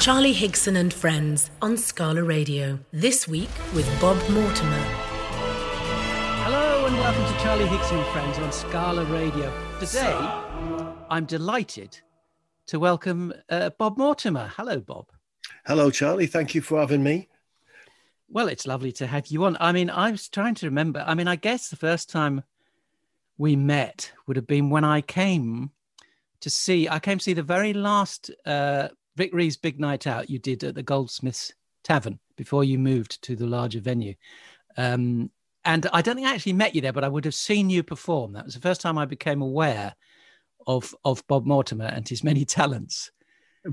Charlie Higson and Friends on Scala Radio. This week with Bob Mortimer. Hello and welcome to Charlie Higson and Friends on Scala Radio. Today, I'm delighted to welcome uh, Bob Mortimer. Hello, Bob. Hello, Charlie. Thank you for having me. Well, it's lovely to have you on. I mean, I was trying to remember. I mean, I guess the first time we met would have been when I came to see. I came to see the very last uh, Vic Reeves' big night out you did at the Goldsmiths Tavern before you moved to the larger venue. Um, and I don't think I actually met you there, but I would have seen you perform. That was the first time I became aware of of Bob Mortimer and his many talents.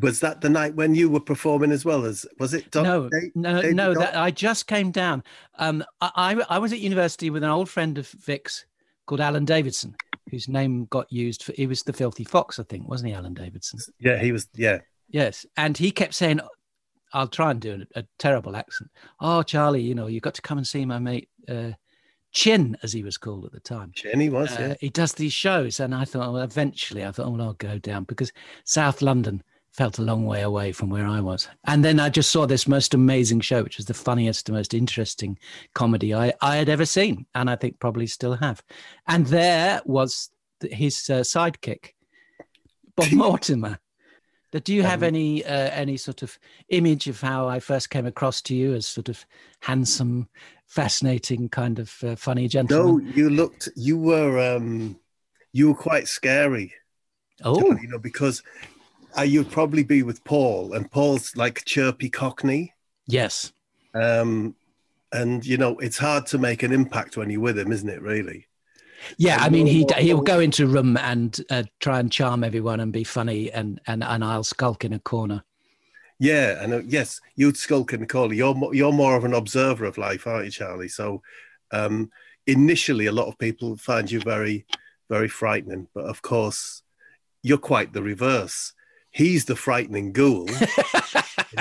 Was that the night when you were performing as well as was it? Don, no, Dave, no, David no. That I just came down. Um, I, I was at university with an old friend of Vic's called Alan Davidson, whose name got used for. He was the Filthy Fox, I think, wasn't he, Alan Davidson? Yeah, he was. Yeah, Yes, and he kept saying, "I'll try and do a, a terrible accent." Oh, Charlie, you know, you've got to come and see my mate uh, Chin, as he was called at the time. Chin, he was. Uh, yeah. He does these shows, and I thought, well, eventually, I thought, oh, well, I'll go down because South London felt a long way away from where I was. And then I just saw this most amazing show, which was the funniest, most interesting comedy I, I had ever seen, and I think probably still have. And there was his uh, sidekick, Bob Mortimer. Do you have um, any uh, any sort of image of how I first came across to you as sort of handsome, fascinating, kind of uh, funny gentleman? No, you looked. You were um, you were quite scary. Oh, you know because uh, you'd probably be with Paul, and Paul's like chirpy Cockney. Yes. Um, and you know it's hard to make an impact when you're with him, isn't it? Really. Yeah, I mean, he he'll go into a room and uh, try and charm everyone and be funny, and and and I'll skulk in a corner. Yeah, and uh, yes, you'd skulk in the corner. You're more, you're more of an observer of life, aren't you, Charlie? So, um, initially, a lot of people find you very, very frightening, but of course, you're quite the reverse. He's the frightening ghoul.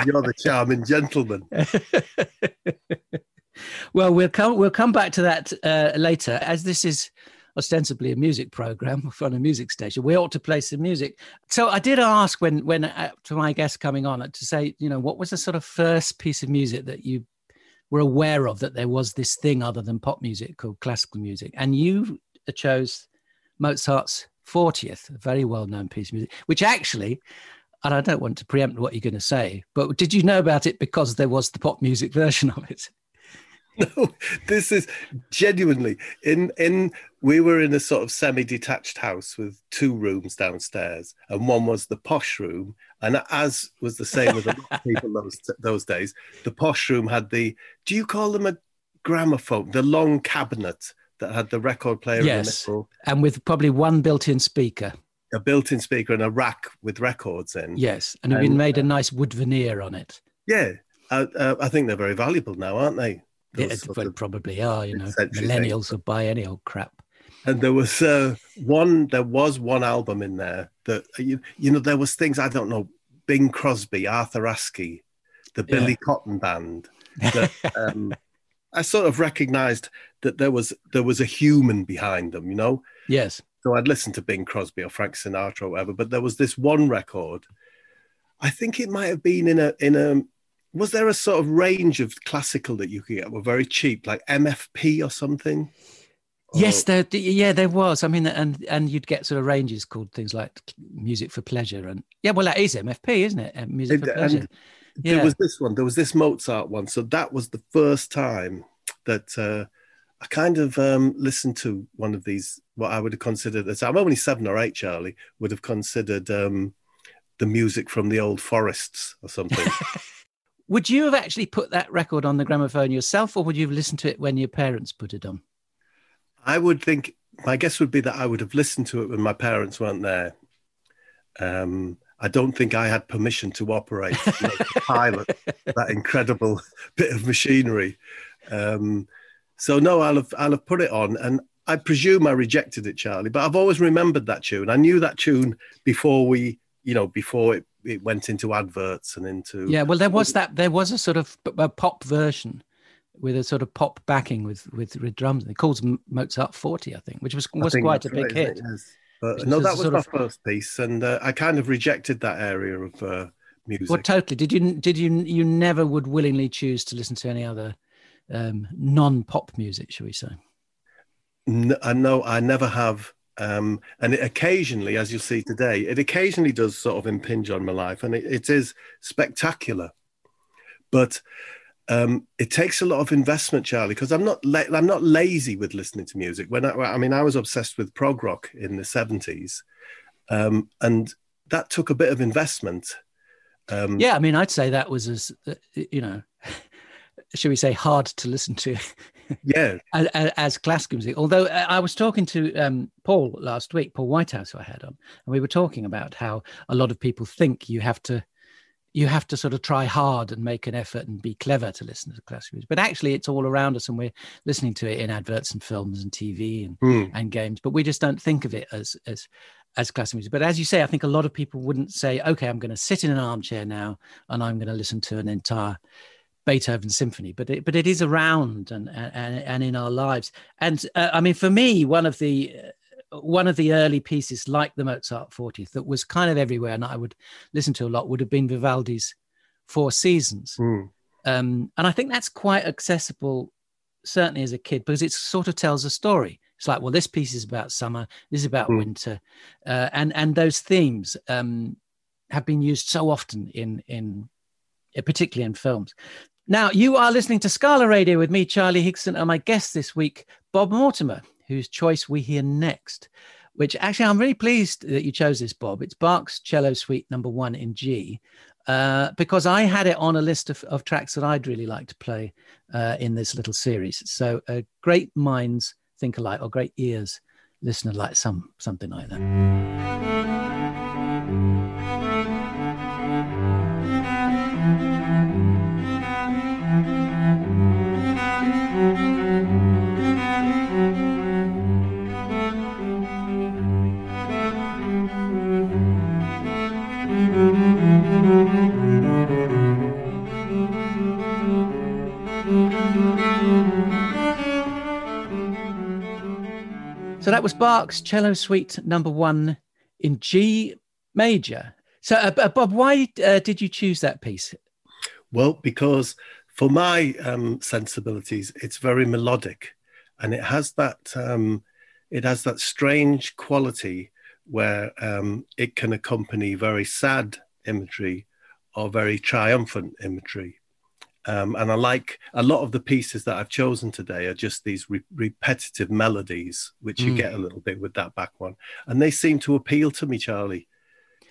you're the charming gentleman. well, we'll come we'll come back to that uh, later, as this is ostensibly a music program from a music station. We ought to play some music. So I did ask when when uh, to my guest coming on to say, you know, what was the sort of first piece of music that you were aware of that there was this thing other than pop music called classical music, and you chose Mozart's 40th, a very well known piece of music, which actually and I don't want to preempt what you're going to say, but did you know about it because there was the pop music version of it? no, this is genuinely in in we were in a sort of semi-detached house with two rooms downstairs, and one was the posh room. And as was the same with a lot of people those those days, the posh room had the do you call them a gramophone, the long cabinet that had the record player in it for? yes, and with probably one built-in speaker. A built-in speaker and a rack with records in. Yes, and, and made a nice wood veneer on it. Yeah, uh, uh, I think they're very valuable now, aren't they? Yeah, well, probably are. You know, millennials will buy any old crap. And there was uh, one. There was one album in there that you, you know there was things I don't know. Bing Crosby, Arthur Askey, the Billy yeah. Cotton Band. That, um, I sort of recognised that there was there was a human behind them. You know. Yes. So I'd listen to Bing Crosby or Frank Sinatra or whatever, but there was this one record. I think it might have been in a in a was there a sort of range of classical that you could get were very cheap, like MFP or something? Yes, there. Yeah, there was. I mean, and and you'd get sort of ranges called things like music for pleasure, and yeah, well, that is MFP, isn't it? Music for pleasure. Yeah. There was this one. There was this Mozart one. So that was the first time that uh, I kind of um, listened to one of these. What I would have considered. as I'm only seven or eight. Charlie would have considered um, the music from the old forests or something. Would you have actually put that record on the gramophone yourself, or would you have listened to it when your parents put it on? I would think my guess would be that I would have listened to it when my parents weren't there. Um, I don't think I had permission to operate, to pilot that incredible bit of machinery. Um, so no, I'll have I'll have put it on, and I presume I rejected it, Charlie. But I've always remembered that tune. I knew that tune before we, you know, before it it went into adverts and into yeah well there was that there was a sort of a pop version with a sort of pop backing with with, with drums it calls mozart 40 i think which was was quite a big right, hit but no that was my of... first piece and uh, i kind of rejected that area of uh, music. Well, totally. Did you did you you never would willingly choose to listen to any other um, non-pop music, shall we say? N- I know I never have. Um, and it occasionally, as you'll see today, it occasionally does sort of impinge on my life, and it, it is spectacular. But um, it takes a lot of investment, Charlie, because I'm not la- I'm not lazy with listening to music. When I, I mean, I was obsessed with prog rock in the seventies, um, and that took a bit of investment. Um, yeah, I mean, I'd say that was as uh, you know, should we say, hard to listen to. Yeah, as, as, classical music. Although uh, I was talking to um, Paul last week, Paul Whitehouse, who I had on, and we were talking about how a lot of people think you have to you have to sort of try hard and make an effort and be clever to listen to classical music. But actually, it's all around us, and we're listening to it in adverts and films and TV and, mm. and games. But we just don't think of it as as as classical music. But as you say, I think a lot of people wouldn't say, "Okay, I'm going to sit in an armchair now and I'm going to listen to an entire." Beethoven symphony, but it, but it is around and and and in our lives. And uh, I mean, for me, one of the one of the early pieces, like the Mozart 40th, that was kind of everywhere and I would listen to a lot, would have been Vivaldi's Four Seasons. Mm. Um, and I think that's quite accessible, certainly as a kid, because it sort of tells a story. It's like, well, this piece is about summer, this is about mm. winter, uh, and and those themes um, have been used so often in in particularly in films. Now, you are listening to Scala Radio with me, Charlie Higson, and my guest this week, Bob Mortimer whose choice we hear next, which actually I'm really pleased that you chose this, Bob. It's Bach's Cello Suite number one in G, uh, because I had it on a list of, of tracks that I'd really like to play uh, in this little series. So uh, great minds think alike, or great ears listen alike, some something like that. So that was Bach's Cello Suite number one in G major. So, uh, uh, Bob, why uh, did you choose that piece? Well, because for my um, sensibilities, it's very melodic, and it has that um, it has that strange quality where um, it can accompany very sad imagery or very triumphant imagery. Um, and I like a lot of the pieces that I've chosen today are just these re- repetitive melodies, which mm. you get a little bit with that Bach one, and they seem to appeal to me, Charlie.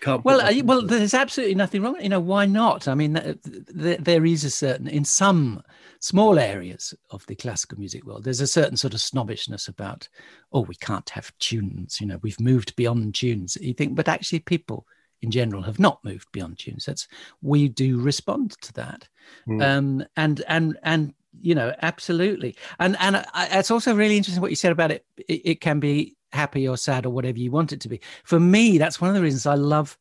Can't well, uh, well, there's absolutely nothing wrong. You know, why not? I mean, th- th- there is a certain in some small areas of the classical music world, there's a certain sort of snobbishness about, oh, we can't have tunes. You know, we've moved beyond tunes. You think, but actually, people in general have not moved beyond tunes. That's we do respond to that, mm. um, and and and you know absolutely, and and I, it's also really interesting what you said about it. it. It can be happy or sad or whatever you want it to be. For me, that's one of the reasons I love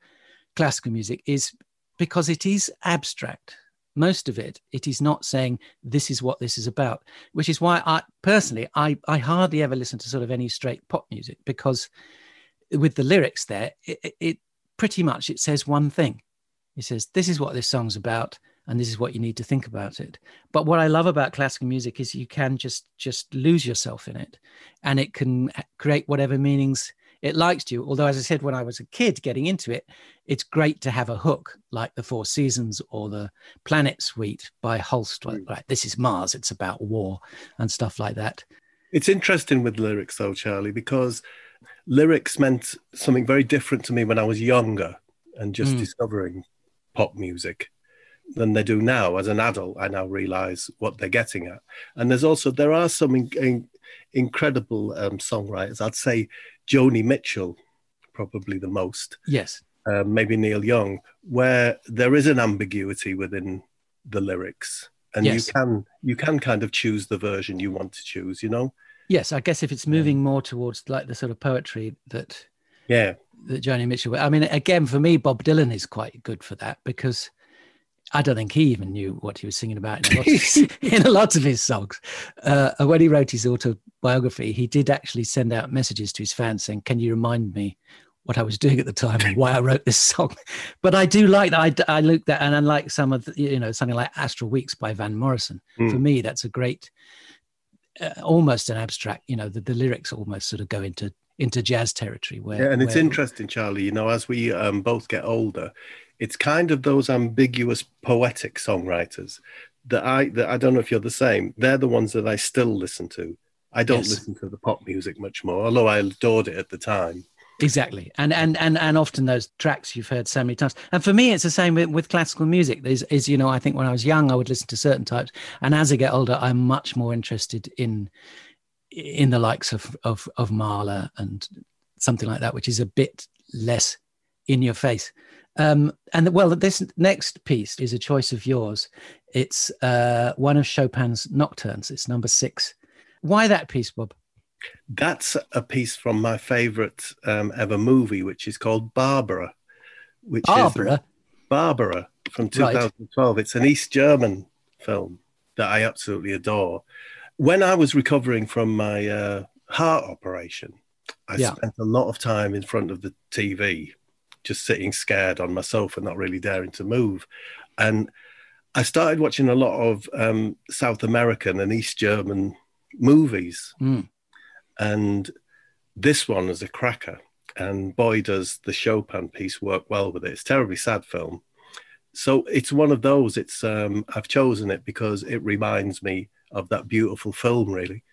classical music is because it is abstract most of it it is not saying this is what this is about which is why i personally i i hardly ever listen to sort of any straight pop music because with the lyrics there it, it pretty much it says one thing. It says, This is what this song's about, and this is what you need to think about it. But what I love about classical music is you can just just lose yourself in it and it can create whatever meanings it likes to you. Although, as I said, when I was a kid getting into it, it's great to have a hook like the Four Seasons or the Planet Suite by Holst. Right, this is Mars. It's about war and stuff like that. It's interesting with lyrics, though, Charlie, because lyrics meant something very different to me when I was younger and just mm. discovering pop music than they do now. As an adult, I now realize what they're getting at. And there's also, there are some in, in, incredible um, songwriters. I'd say Joni Mitchell, probably the most. Yes. Uh, maybe Neil Young, where there is an ambiguity within the lyrics. And yes. you can you can kind of choose the version you want to choose, you know. Yes, I guess if it's moving more towards like the sort of poetry that yeah that Joni Mitchell. I mean, again, for me, Bob Dylan is quite good for that because I don't think he even knew what he was singing about in a lot of his, lot of his songs. Uh, when he wrote his autobiography, he did actually send out messages to his fans saying, "Can you remind me what I was doing at the time and why I wrote this song. But I do like that. I, I look that, and unlike some of the, you know something like Astral Weeks by Van Morrison, mm. for me that's a great, uh, almost an abstract. You know, the, the lyrics almost sort of go into into jazz territory. Where yeah, and it's where, interesting, Charlie. You know, as we um, both get older, it's kind of those ambiguous poetic songwriters that I that I don't know if you're the same. They're the ones that I still listen to. I don't yes. listen to the pop music much more, although I adored it at the time. Exactly, and and and and often those tracks you've heard so many times. And for me, it's the same with, with classical music. There's is you know I think when I was young, I would listen to certain types, and as I get older, I'm much more interested in in the likes of of of Mahler and something like that, which is a bit less in your face. Um, and well, this next piece is a choice of yours. It's uh, one of Chopin's nocturnes. It's number six. Why that piece, Bob? That's a piece from my favorite um, ever movie, which is called Barbara. Which Barbara. Is Barbara from 2012. Right. It's an East German film that I absolutely adore. When I was recovering from my uh, heart operation, I yeah. spent a lot of time in front of the TV just sitting scared on my sofa, not really daring to move. And I started watching a lot of um, South American and East German movies. Mm. And this one is a cracker. And boy, does the Chopin piece work well with it. It's terribly sad film. So it's one of those. It's um, I've chosen it because it reminds me of that beautiful film, really.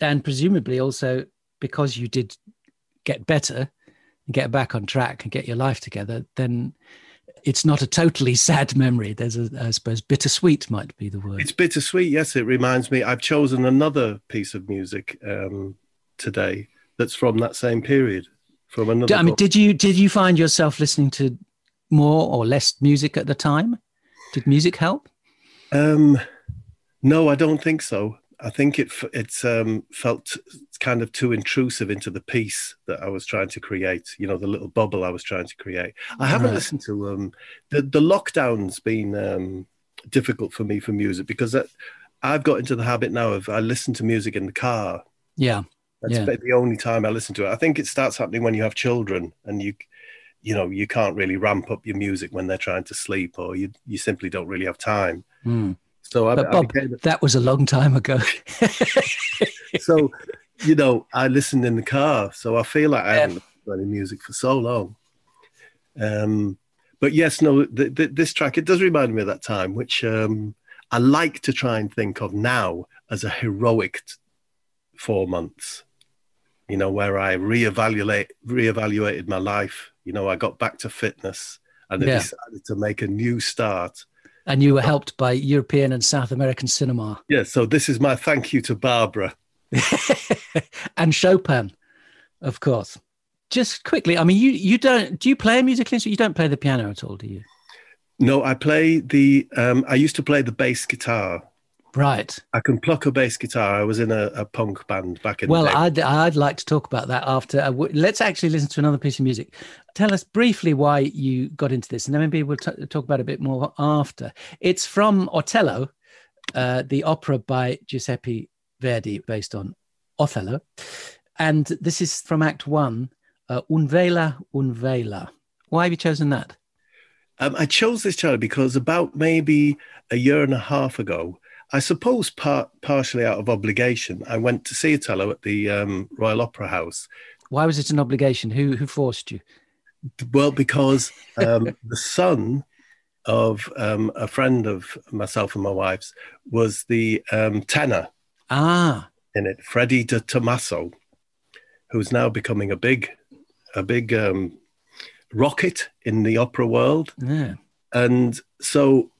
And presumably also because you did get better, and get back on track and get your life together, then it's not a totally sad memory. There's a, I suppose, bittersweet might be the word. It's bittersweet. Yes, it reminds me. I've chosen another piece of music um, today that's from that same period. From another. I mean, did you did you find yourself listening to more or less music at the time? Did music help? Um, no, I don't think so. I think it it's um, felt kind of too intrusive into the piece that I was trying to create. You know, the little bubble I was trying to create. I haven't right. listened to um, the the lockdown's been um, difficult for me for music because that, I've got into the habit now of I listen to music in the car. Yeah, that's yeah. the only time I listen to it. I think it starts happening when you have children and you you know you can't really ramp up your music when they're trying to sleep or you you simply don't really have time. Mm. So I, but Bob, I became, that was a long time ago. so, you know, I listened in the car, so I feel like I haven't listened to any music for so long. Um, but yes, no, this track it does remind me of that time, which um, I like to try and think of now as a heroic t- four months. You know, where I reevaluate reevaluated my life. You know, I got back to fitness and yeah. I decided to make a new start and you were helped by European and South American cinema. Yeah, so this is my thank you to Barbara. and Chopin, of course. Just quickly, I mean, you you don't do you play a musical instrument? You don't play the piano at all, do you? No, I play the. Um, I used to play the bass guitar. Right. I can pluck a bass guitar. I was in a, a punk band back in. Well, I'd I'd like to talk about that after. Uh, let's actually listen to another piece of music. Tell us briefly why you got into this, and then maybe we'll t- talk about it a bit more after. It's from Otello, uh, the opera by Giuseppe Verdi, based on Othello, and this is from Act One, uh, Una vela, una vela. Why have you chosen that? Um, I chose this child because about maybe a year and a half ago, I suppose part, partially out of obligation, I went to see Otello at the um, Royal Opera House. Why was it an obligation? Who who forced you? Well, because um, the son of um, a friend of myself and my wife's was the um, tenor. Ah, in it, Freddie De Tommaso, who's now becoming a big, a big um, rocket in the opera world. Yeah. And so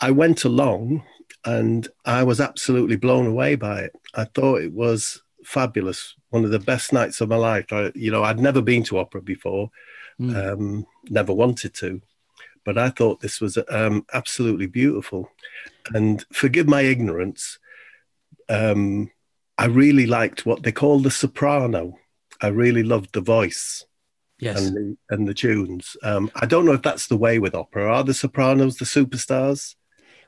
I went along and I was absolutely blown away by it. I thought it was fabulous, one of the best nights of my life. I, you know, I'd never been to opera before, mm. um, never wanted to, but I thought this was um, absolutely beautiful. And forgive my ignorance, um, I really liked what they call the soprano. I really loved the voice. Yes. And the, and the tunes. Um, I don't know if that's the way with opera. Are the sopranos the superstars?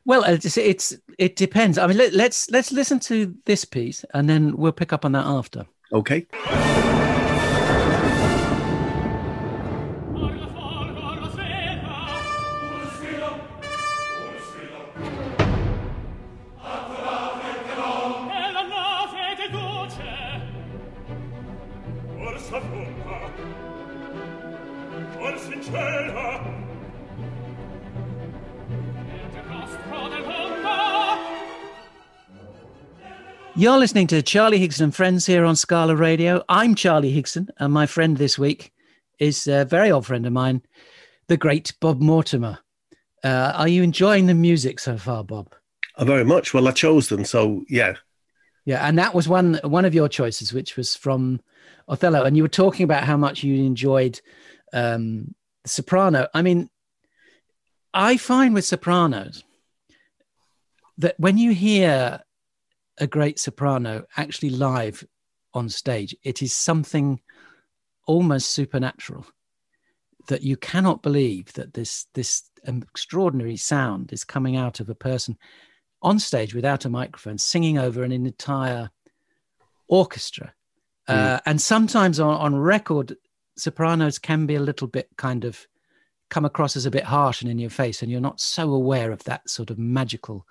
Well, uh, it's, it's it depends. I mean, let, let's let's listen to this piece, and then we'll pick up on that after. Okay. You're listening to Charlie Higson and Friends here on Scala Radio. I'm Charlie Higson, and my friend this week is a very old friend of mine, the great Bob Mortimer. Uh, are you enjoying the music so far, Bob? Oh, very much. Well, I chose them, so yeah. Yeah, and that was one one of your choices, which was from Othello, and you were talking about how much you enjoyed um, Soprano. I mean, I find with sopranos that when you hear a great soprano actually live on stage, it is something almost supernatural that you cannot believe that this this extraordinary sound is coming out of a person on stage without a microphone singing over an entire orchestra mm. uh, and sometimes on, on record sopranos can be a little bit kind of come across as a bit harsh and in your face and you're not so aware of that sort of magical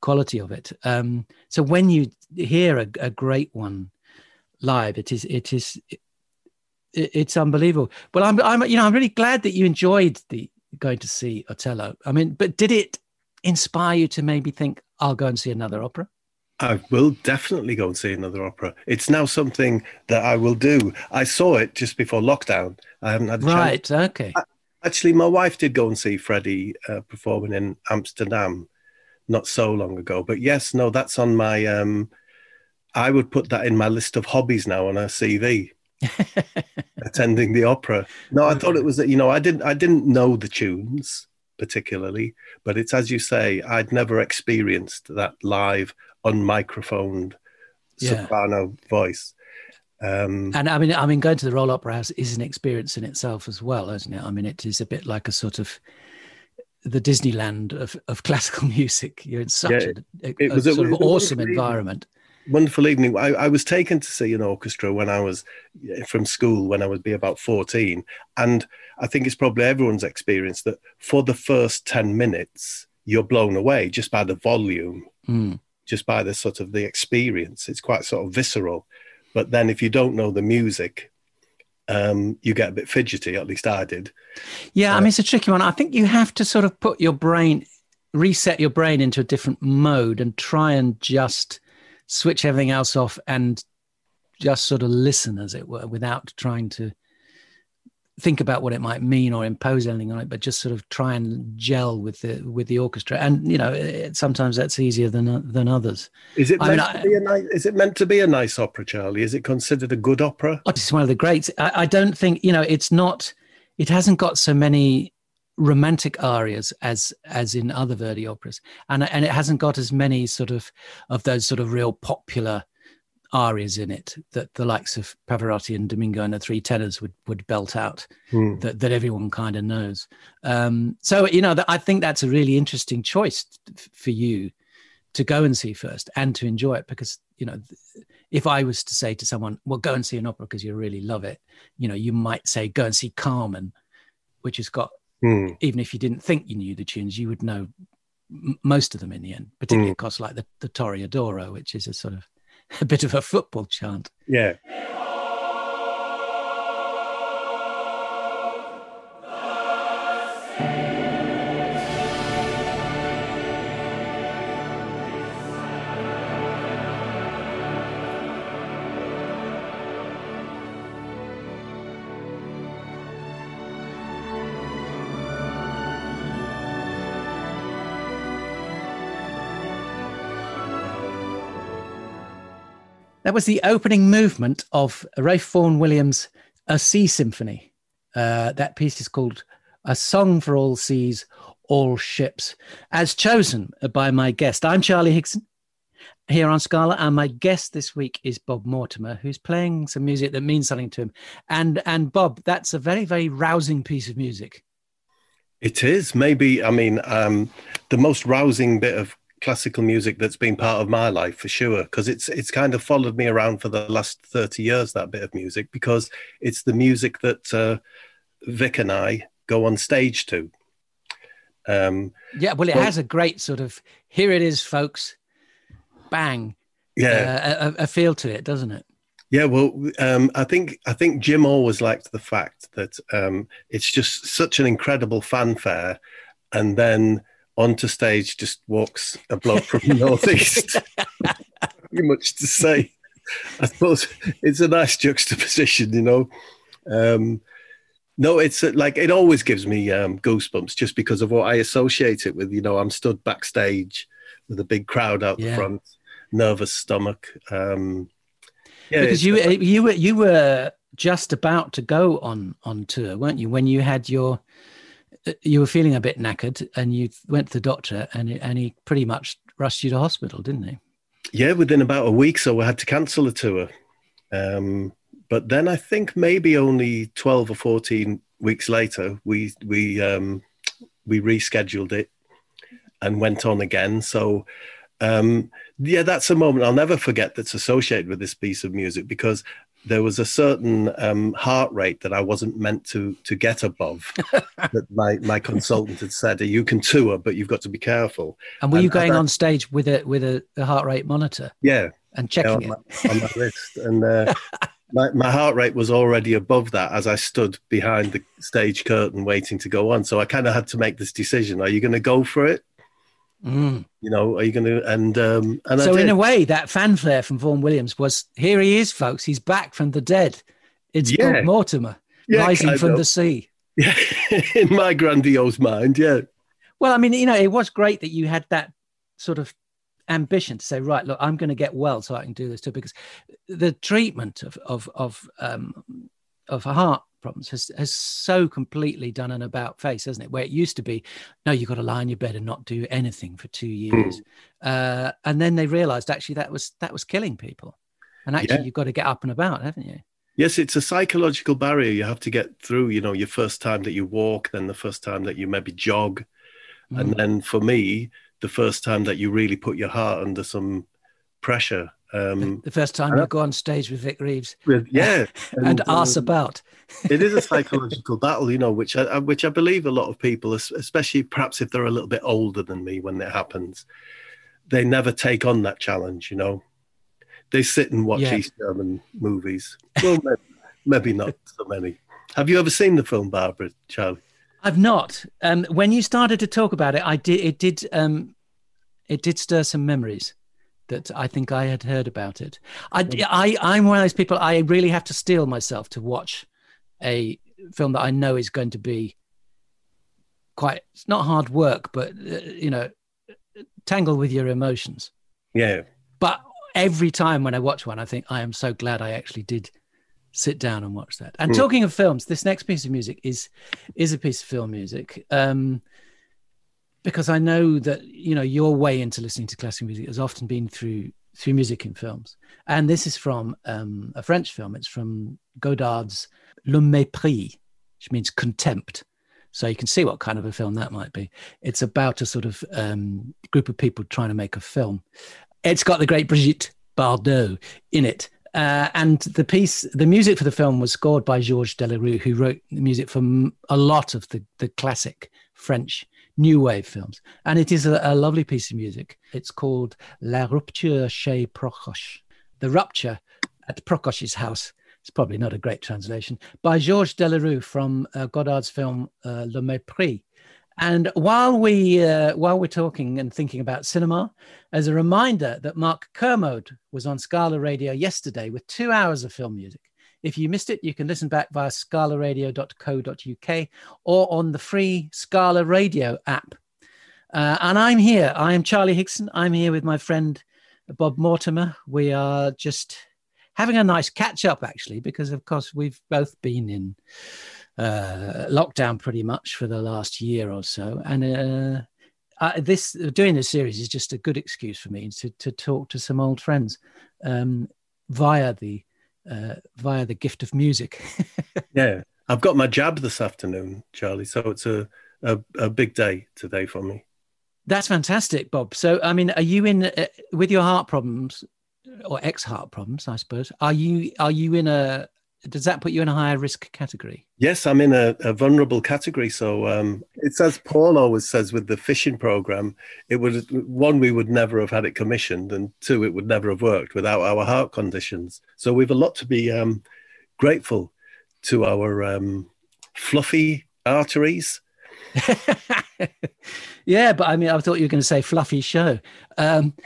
quality of it. Um, so when you hear a, a, great one live, it is it is it, it's unbelievable. But I'm I'm you know I'm really glad that you enjoyed the going to see Otello. I mean, but did it inspire you to maybe think I'll go and see another opera? I will definitely go and see another opera. It's now something that I will do. I saw it just before lockdown. I haven't had right. Chance. Okay. I, actually, my wife did go and see Freddie uh, performing in Amsterdam not so long ago. But yes, no, that's on my. Um, I would put that in my list of hobbies now on a CV. attending the opera. No, I thought it was that you know I didn't I didn't know the tunes particularly, but it's as you say I'd never experienced that live unmicrophoned yeah. soprano voice. Um, and I mean, I mean, going to the Royal Opera House is an experience in itself as well, isn't it? I mean, it is a bit like a sort of the Disneyland of, of classical music. You're in such yeah, a, a, it was a sort of awesome environment. Wonderful evening. I, I, was taken to see an orchestra when I was from school, when I would be about 14. And I think it's probably everyone's experience that for the first 10 minutes, you're blown away just by the volume, mm. just by the sort of the experience. It's quite sort of visceral. But then if you don't know the music, um, you get a bit fidgety. At least I did. Yeah, uh, I mean it's a tricky one. I think you have to sort of put your brain, reset your brain into a different mode, and try and just switch everything else off and just sort of listen, as it were, without trying to think about what it might mean or impose anything on it, but just sort of try and gel with the with the orchestra. And you know, it, sometimes that's easier than than others. Is it meant mean, to I, be a nice? Is it meant to be a nice opera, Charlie? Is it considered a good opera? Oh, it's one of the greats. I, I don't think you know. It's not. It hasn't got so many romantic arias as as in other Verdi operas, and and it hasn't got as many sort of of those sort of real popular arias in it that the likes of Pavarotti and Domingo and the Three Tenors would would belt out mm. that that everyone kind of knows. Um, so you know, that, I think that's a really interesting choice for you to go and see first and to enjoy it because you know if i was to say to someone well go and see an opera because you really love it you know you might say go and see carmen which has got mm. even if you didn't think you knew the tunes you would know m- most of them in the end particularly mm. course like the, the toreadoro which is a sort of a bit of a football chant. Yeah. That was the opening movement of Ralph Vaughan Williams' A Sea Symphony. Uh, that piece is called A Song for All Seas, All Ships, as chosen by my guest. I'm Charlie Higson here on Scala, and my guest this week is Bob Mortimer, who's playing some music that means something to him. And and Bob, that's a very very rousing piece of music. It is maybe. I mean, um, the most rousing bit of classical music that's been part of my life for sure because it's it's kind of followed me around for the last 30 years that bit of music because it's the music that uh, Vic and I go on stage to. Um, yeah well it well, has a great sort of here it is folks. Bang. Yeah. Uh, a, a, feel to it doesn't it? Yeah well um, i think i think jim always liked the fact that um, it's just such an incredible fanfare and then onto stage just walks a bloke from the northeast very much to say. I suppose it's a nice juxtaposition, you know. Um, no, it's uh, like it always gives me um, goosebumps just because of what I associate it with. You know, I'm stood backstage with a big crowd out yeah. the front, nervous stomach. Um, yeah, because you uh, you were you were just about to go on on tour, weren't you? When you had your you were feeling a bit knackered, and you went to the doctor, and and he pretty much rushed you to hospital, didn't he? Yeah, within about a week, so we had to cancel the tour. Um, but then I think maybe only twelve or fourteen weeks later, we we um, we rescheduled it and went on again. So um, yeah, that's a moment I'll never forget that's associated with this piece of music because there was a certain um, heart rate that I wasn't meant to to get above. that my my consultant had said, "You can tour, but you've got to be careful." And were and, you going I, on stage with a with a, a, heart rate monitor? Yeah, and checking yeah, on, my, on my wrist, and uh, my my heart rate was already above that as I stood behind the stage curtain waiting to go on. So I kind of had to make this decision: Are you going to go for it? Mm. You know, are you going to? And um, and so, in a way, that fanfare from Vaughan Williams was here. He is, folks. He's back from the dead. It's yeah. Bob Mortimer yeah, rising from of. the sea. Yeah, in my grandiose mind, yeah. Well, I mean, you know, it was great that you had that sort of ambition to say, right, look, I'm going to get well so I can do this too, because the treatment of of of um, of heart problems has, has so completely done an about face, hasn't it? Where it used to be, no, you've got to lie in your bed and not do anything for two years. Mm. Uh, and then they realized actually that was that was killing people. And actually yeah. you've got to get up and about, haven't you? Yes, it's a psychological barrier you have to get through, you know, your first time that you walk, then the first time that you maybe jog. Mm. And then for me, the first time that you really put your heart under some pressure um, the first time you go on stage with Vic Reeves, with, yeah, and, and ask um, about. it is a psychological battle, you know, which I, which I believe a lot of people, especially perhaps if they're a little bit older than me when it happens, they never take on that challenge. You know, they sit and watch yeah. East German movies. Well, maybe, maybe not so many. Have you ever seen the film Barbara, Charlie? I've not. Um, when you started to talk about it, I did. It did. Um, it did stir some memories that I think I had heard about it. I, mm. I, I'm one of those people, I really have to steel myself to watch a film that I know is going to be quite, it's not hard work, but, uh, you know, tangle with your emotions. Yeah. But every time when I watch one, I think I am so glad I actually did sit down and watch that. And mm. talking of films, this next piece of music is is a piece of film music. Um, because I know that you know your way into listening to classical music has often been through through music in films, and this is from um, a French film. It's from Godard's Le Mépris, which means contempt. So you can see what kind of a film that might be. It's about a sort of um, group of people trying to make a film. It's got the great Brigitte Bardot in it. Uh, and the piece, the music for the film was scored by Georges Delerue, who wrote the music for a lot of the, the classic French new wave films. And it is a, a lovely piece of music. It's called La Rupture chez Prokosch, The Rupture at Prokosch's House. It's probably not a great translation, by Georges Delerue from uh, Godard's film uh, Le Mépris. And while we uh, while we're talking and thinking about cinema, as a reminder that Mark Kermode was on Scala Radio yesterday with two hours of film music. If you missed it, you can listen back via scalaradio.co.uk or on the free Scala Radio app. Uh, and I'm here. I am Charlie Higson. I'm here with my friend Bob Mortimer. We are just having a nice catch up, actually, because of course we've both been in uh, lockdown pretty much for the last year or so, and uh, uh, this doing this series is just a good excuse for me to to talk to some old friends um, via the uh, via the gift of music. yeah, I've got my jab this afternoon, Charlie. So it's a, a, a big day today for me. That's fantastic, Bob. So, I mean, are you in uh, with your heart problems or ex heart problems? I suppose. Are you are you in a does that put you in a higher risk category? Yes, I'm in a, a vulnerable category. So um, it's as Paul always says with the fishing program, it would one we would never have had it commissioned, and two it would never have worked without our heart conditions. So we've a lot to be um, grateful to our um, fluffy arteries. yeah, but I mean, I thought you were going to say fluffy show. Um,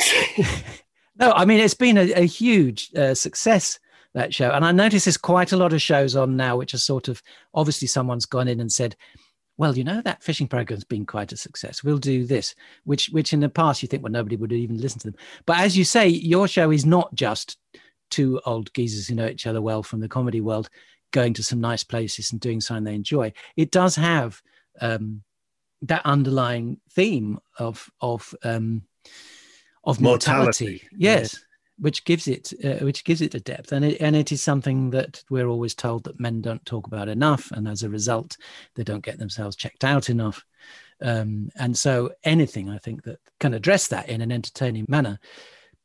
No, I mean it's been a, a huge uh, success that show, and I notice there's quite a lot of shows on now, which are sort of obviously someone's gone in and said, "Well, you know that fishing program's been quite a success. We'll do this," which which in the past you think, well, nobody would even listen to them. But as you say, your show is not just two old geezers who know each other well from the comedy world going to some nice places and doing something they enjoy. It does have um, that underlying theme of of um, of mortality. mortality. Yes. Yeah. Which gives it, uh, which gives it a depth, and it and it is something that we're always told that men don't talk about enough, and as a result, they don't get themselves checked out enough. Um, and so, anything I think that can address that in an entertaining manner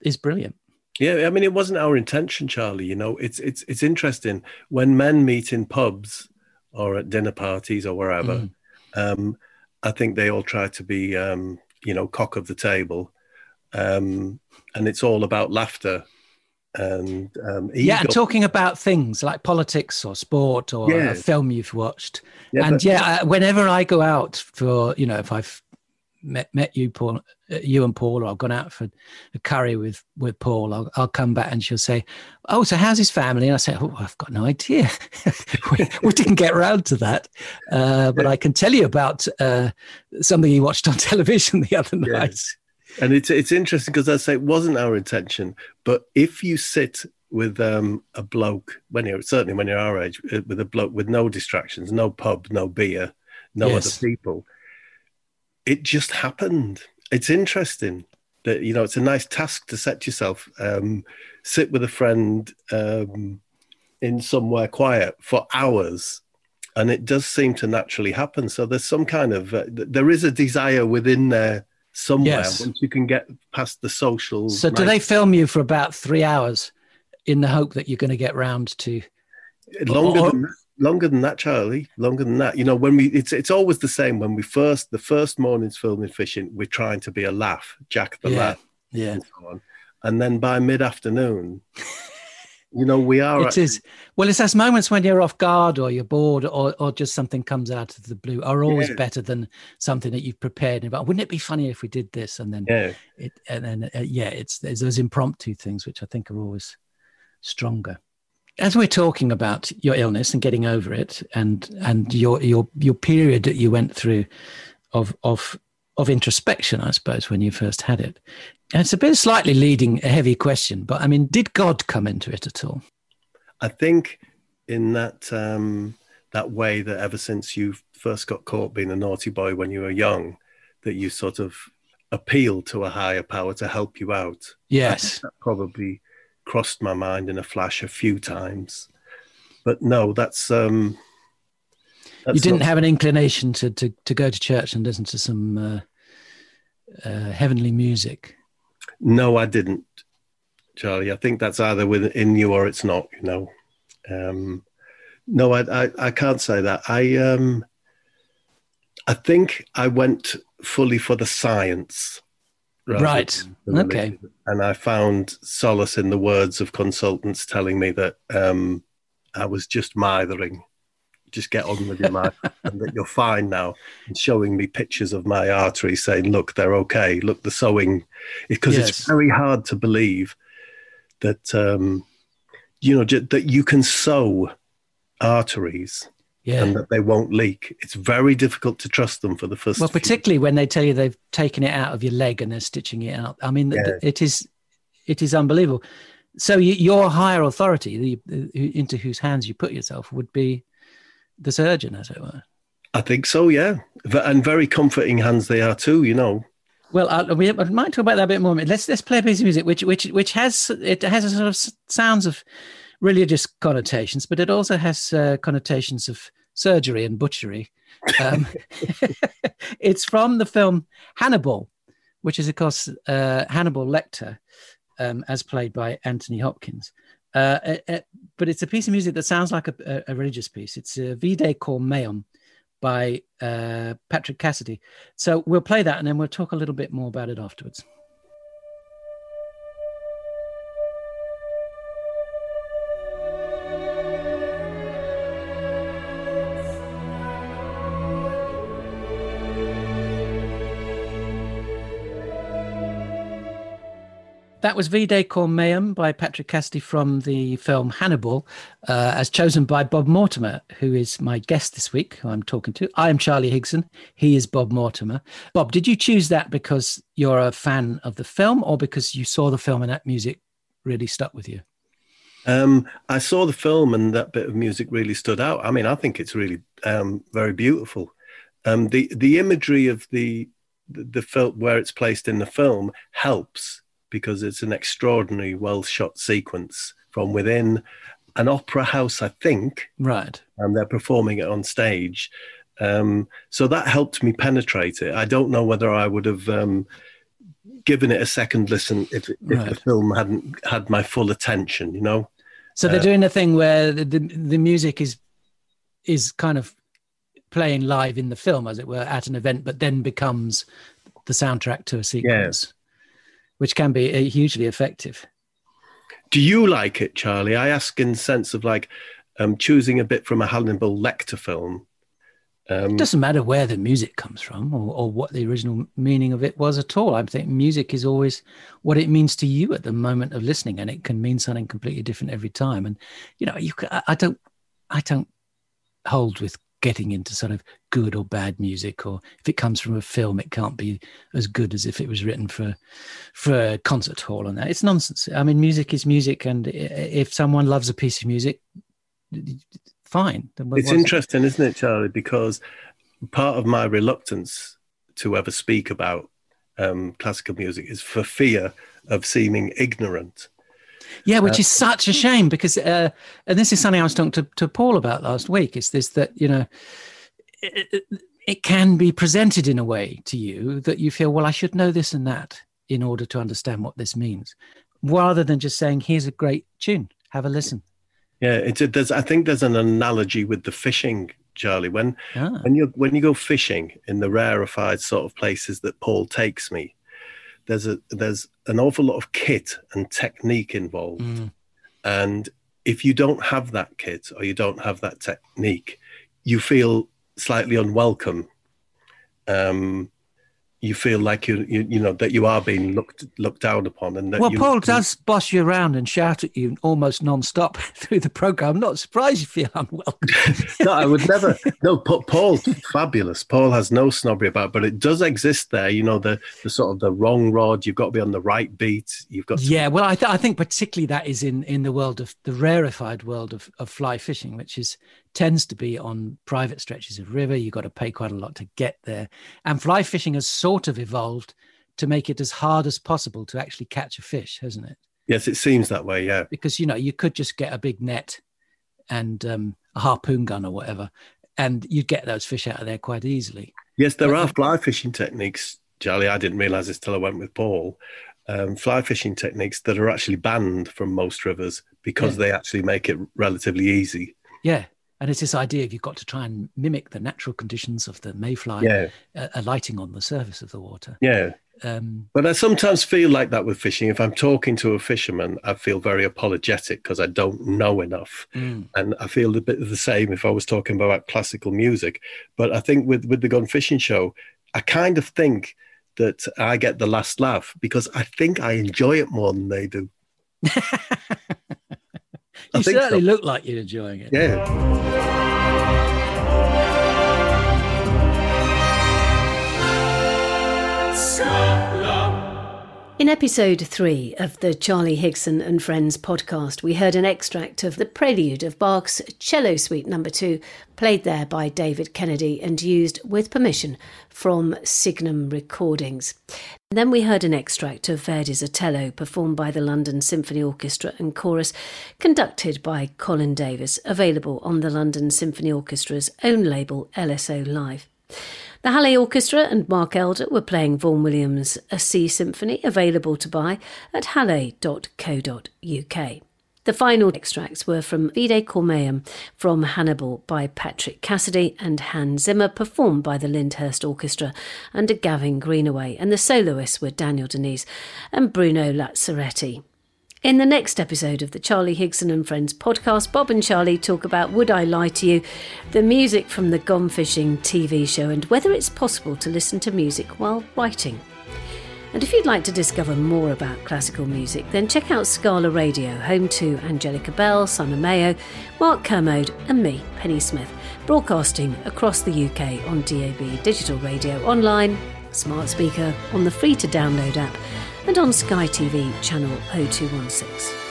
is brilliant. Yeah, I mean, it wasn't our intention, Charlie. You know, it's it's it's interesting when men meet in pubs or at dinner parties or wherever. Mm. Um, I think they all try to be, um, you know, cock of the table, um, and it's all about laughter and um, yeah, and talking about things like politics or sport or yeah. a film you've watched. Yeah, and yeah, whenever I go out for, you know, if I've met, met you, Paul, uh, you and Paul, or I've gone out for a curry with with Paul, I'll, I'll come back and she'll say, "Oh, so how's his family?" And I say, "Oh, I've got no idea. we, we, didn't get around to that, uh, but I can tell you about uh, something he watched on television the other night." And it's it's interesting because I say it wasn't our intention, but if you sit with um, a bloke when you're certainly when you're our age, uh, with a bloke with no distractions, no pub, no beer, no yes. other people it just happened. It's interesting that you know it's a nice task to set yourself. Um, sit with a friend um, in somewhere quiet for hours, and it does seem to naturally happen. So there's some kind of uh, there is a desire within there somewhere yes. once you can get past the social. So do they film you for about three hours in the hope that you're going to get round to? Longer or, than longer than that, Charlie. Longer than that. You know, when we it's it's always the same. When we first the first morning's filming fishing, we're trying to be a laugh, Jack the yeah, laugh, yeah. And, so on. and then by mid afternoon, you know, we are. It actually, is. Well, it's those moments when you're off guard or you're bored or or just something comes out of the blue are always yeah. better than something that you've prepared. And about wouldn't it be funny if we did this and then yeah, it and then uh, yeah, it's there's those impromptu things which I think are always stronger as we're talking about your illness and getting over it and and your your your period that you went through of of of introspection i suppose when you first had it and it's a bit slightly leading a heavy question but i mean did god come into it at all i think in that um that way that ever since you first got caught being a naughty boy when you were young that you sort of appealed to a higher power to help you out yes that probably crossed my mind in a flash a few times. But no, that's um that's you didn't not... have an inclination to, to to go to church and listen to some uh, uh, heavenly music. No, I didn't, Charlie. I think that's either within you or it's not. You know, um, no, I, I I can't say that. I um I think I went fully for the science. Right. Okay. And I found solace in the words of consultants telling me that um, I was just mithering. Just get on with your life and that you're fine now. And showing me pictures of my arteries saying, look, they're okay. Look, the sewing. Because yes. it's very hard to believe that, um, you know, that you can sew arteries yeah. and that they won't leak. It's very difficult to trust them for the first. Well, particularly when they tell you they've taken it out of your leg and they're stitching it out. I mean, yeah. it is it is unbelievable. So you, your higher authority, the, into whose hands you put yourself, would be the surgeon, as it were. I think so, yeah, and very comforting hands they are too. You know. Well, I, we might talk about that a bit more. Let's let's play a piece of music, which which which has it has a sort of sounds of religious connotations, but it also has uh, connotations of surgery and butchery. Um, it's from the film Hannibal, which is, of course, uh, Hannibal Lecter, um, as played by Anthony Hopkins. Uh, uh, uh but it's a piece of music that sounds like a, a religious piece. It's a Vide Cor Meum by Patrick Cassidy. So we'll play that and then we'll talk a little bit more about it afterwards. That was Vide Meum by Patrick Cassidy from the film Hannibal, uh, as chosen by Bob Mortimer, who is my guest this week, who I'm talking to. I am Charlie Higson. He is Bob Mortimer. Bob, did you choose that because you're a fan of the film or because you saw the film and that music really stuck with you? Um, I saw the film and that bit of music really stood out. I mean, I think it's really um, very beautiful. Um, the the imagery of the the film where it's placed in the film helps because it's an extraordinary, well shot sequence from within an opera house, I think. Right. And they're performing it on stage. Um, so that helped me penetrate it. I don't know whether I would have um, given it a second listen if, if right. the film hadn't had my full attention, you know? So they're uh, doing a thing where the, the, the music is is kind of playing live in the film, as it were, at an event, but then becomes the soundtrack to a sequence which can be uh, hugely effective. Do you like it, Charlie? I ask in the sense of like um, choosing a bit from a Hannibal Lecter film. Um, it doesn't matter where the music comes from or, or, what the original meaning of it was at all. I think music is always what it means to you at the moment of listening, and it can mean something completely different every time. And you know, you I don't, I don't hold with getting into sort of good or bad music or if it comes from a film it can't be as good as if it was written for for a concert hall and that. It's nonsense. I mean music is music and if someone loves a piece of music fine. It's interesting is isn't it charlie? Because part of my reluctance to ever speak about um, classical music is for fear of seeming ignorant yeah, which uh, is such a shame because, uh, and this is something I was talking to, to Paul about last week. Is this that you know, it, it, it can be presented in a way to you that you feel, well, I should know this and that in order to understand what this means, rather than just saying, "Here's a great tune, have a listen." Yeah, it's a, there's. I think there's an analogy with the fishing, Charlie. When ah. when you when you go fishing in the rarefied sort of places that Paul takes me, there's a there's an awful lot of kit and technique involved, mm. and if you don't have that kit or you don't have that technique, you feel slightly unwelcome. Um, you feel like you, you you know that you are being looked looked down upon and well you, paul does boss you around and shout at you almost non-stop through the program. I'm not surprised you feel unwelcome no i would never. No paul's fabulous. Paul has no snobbery about it, but it does exist there you know the the sort of the wrong rod. You've got to be on the right beat. You've got to... yeah well I, th- I think particularly that is in in the world of the rarefied world of, of fly fishing which is tends to be on private stretches of river. You've got to pay quite a lot to get there. And fly fishing has sort of evolved to make it as hard as possible to actually catch a fish, hasn't it? Yes, it seems that way, yeah. Because, you know, you could just get a big net and um, a harpoon gun or whatever, and you'd get those fish out of there quite easily. Yes, there but, are fly fishing techniques, Charlie. I didn't realize this till I went with Paul. Um, fly fishing techniques that are actually banned from most rivers because yeah. they actually make it relatively easy. Yeah, and it's this idea of you've got to try and mimic the natural conditions of the mayfly yeah. uh, alighting on the surface of the water. Yeah. Um, but I sometimes feel like that with fishing. If I'm talking to a fisherman, I feel very apologetic because I don't know enough. Mm. And I feel a bit the same if I was talking about classical music. But I think with, with the Gone Fishing Show, I kind of think that I get the last laugh because I think I enjoy it more than they do. you certainly so. look like you're enjoying it. Yeah. In episode three of the Charlie Higson and Friends podcast, we heard an extract of the prelude of Bach's Cello Suite Number Two, played there by David Kennedy and used with permission from Signum Recordings. Then we heard an extract of Verdi's Otello, performed by the London Symphony Orchestra and Chorus, conducted by Colin Davis, available on the London Symphony Orchestra's own label LSO Live. The Halle Orchestra and Mark Elder were playing Vaughan Williams' A Sea Symphony, available to buy at halle.co.uk. The final extracts were from Vide Cor Meum from Hannibal by Patrick Cassidy and Hans Zimmer, performed by the Lyndhurst Orchestra under Gavin Greenaway, and the soloists were Danielle de Niese and Bruno Lazzaretti. In the next episode of the Charlie Higson and Friends podcast, Bob and Charlie talk about Would I Lie to You, the music from the Gone Fishing TV show, and whether it's possible to listen to music while writing. And if you'd like to discover more about classical music, then check out Scala Radio, home to Angelica Bell, Simon Mayo, Mark Kermode, and me, Penny Smith, broadcasting across the UK on DAB digital radio, online, smart speaker, on the free to download app, and on Sky TV channel 0216.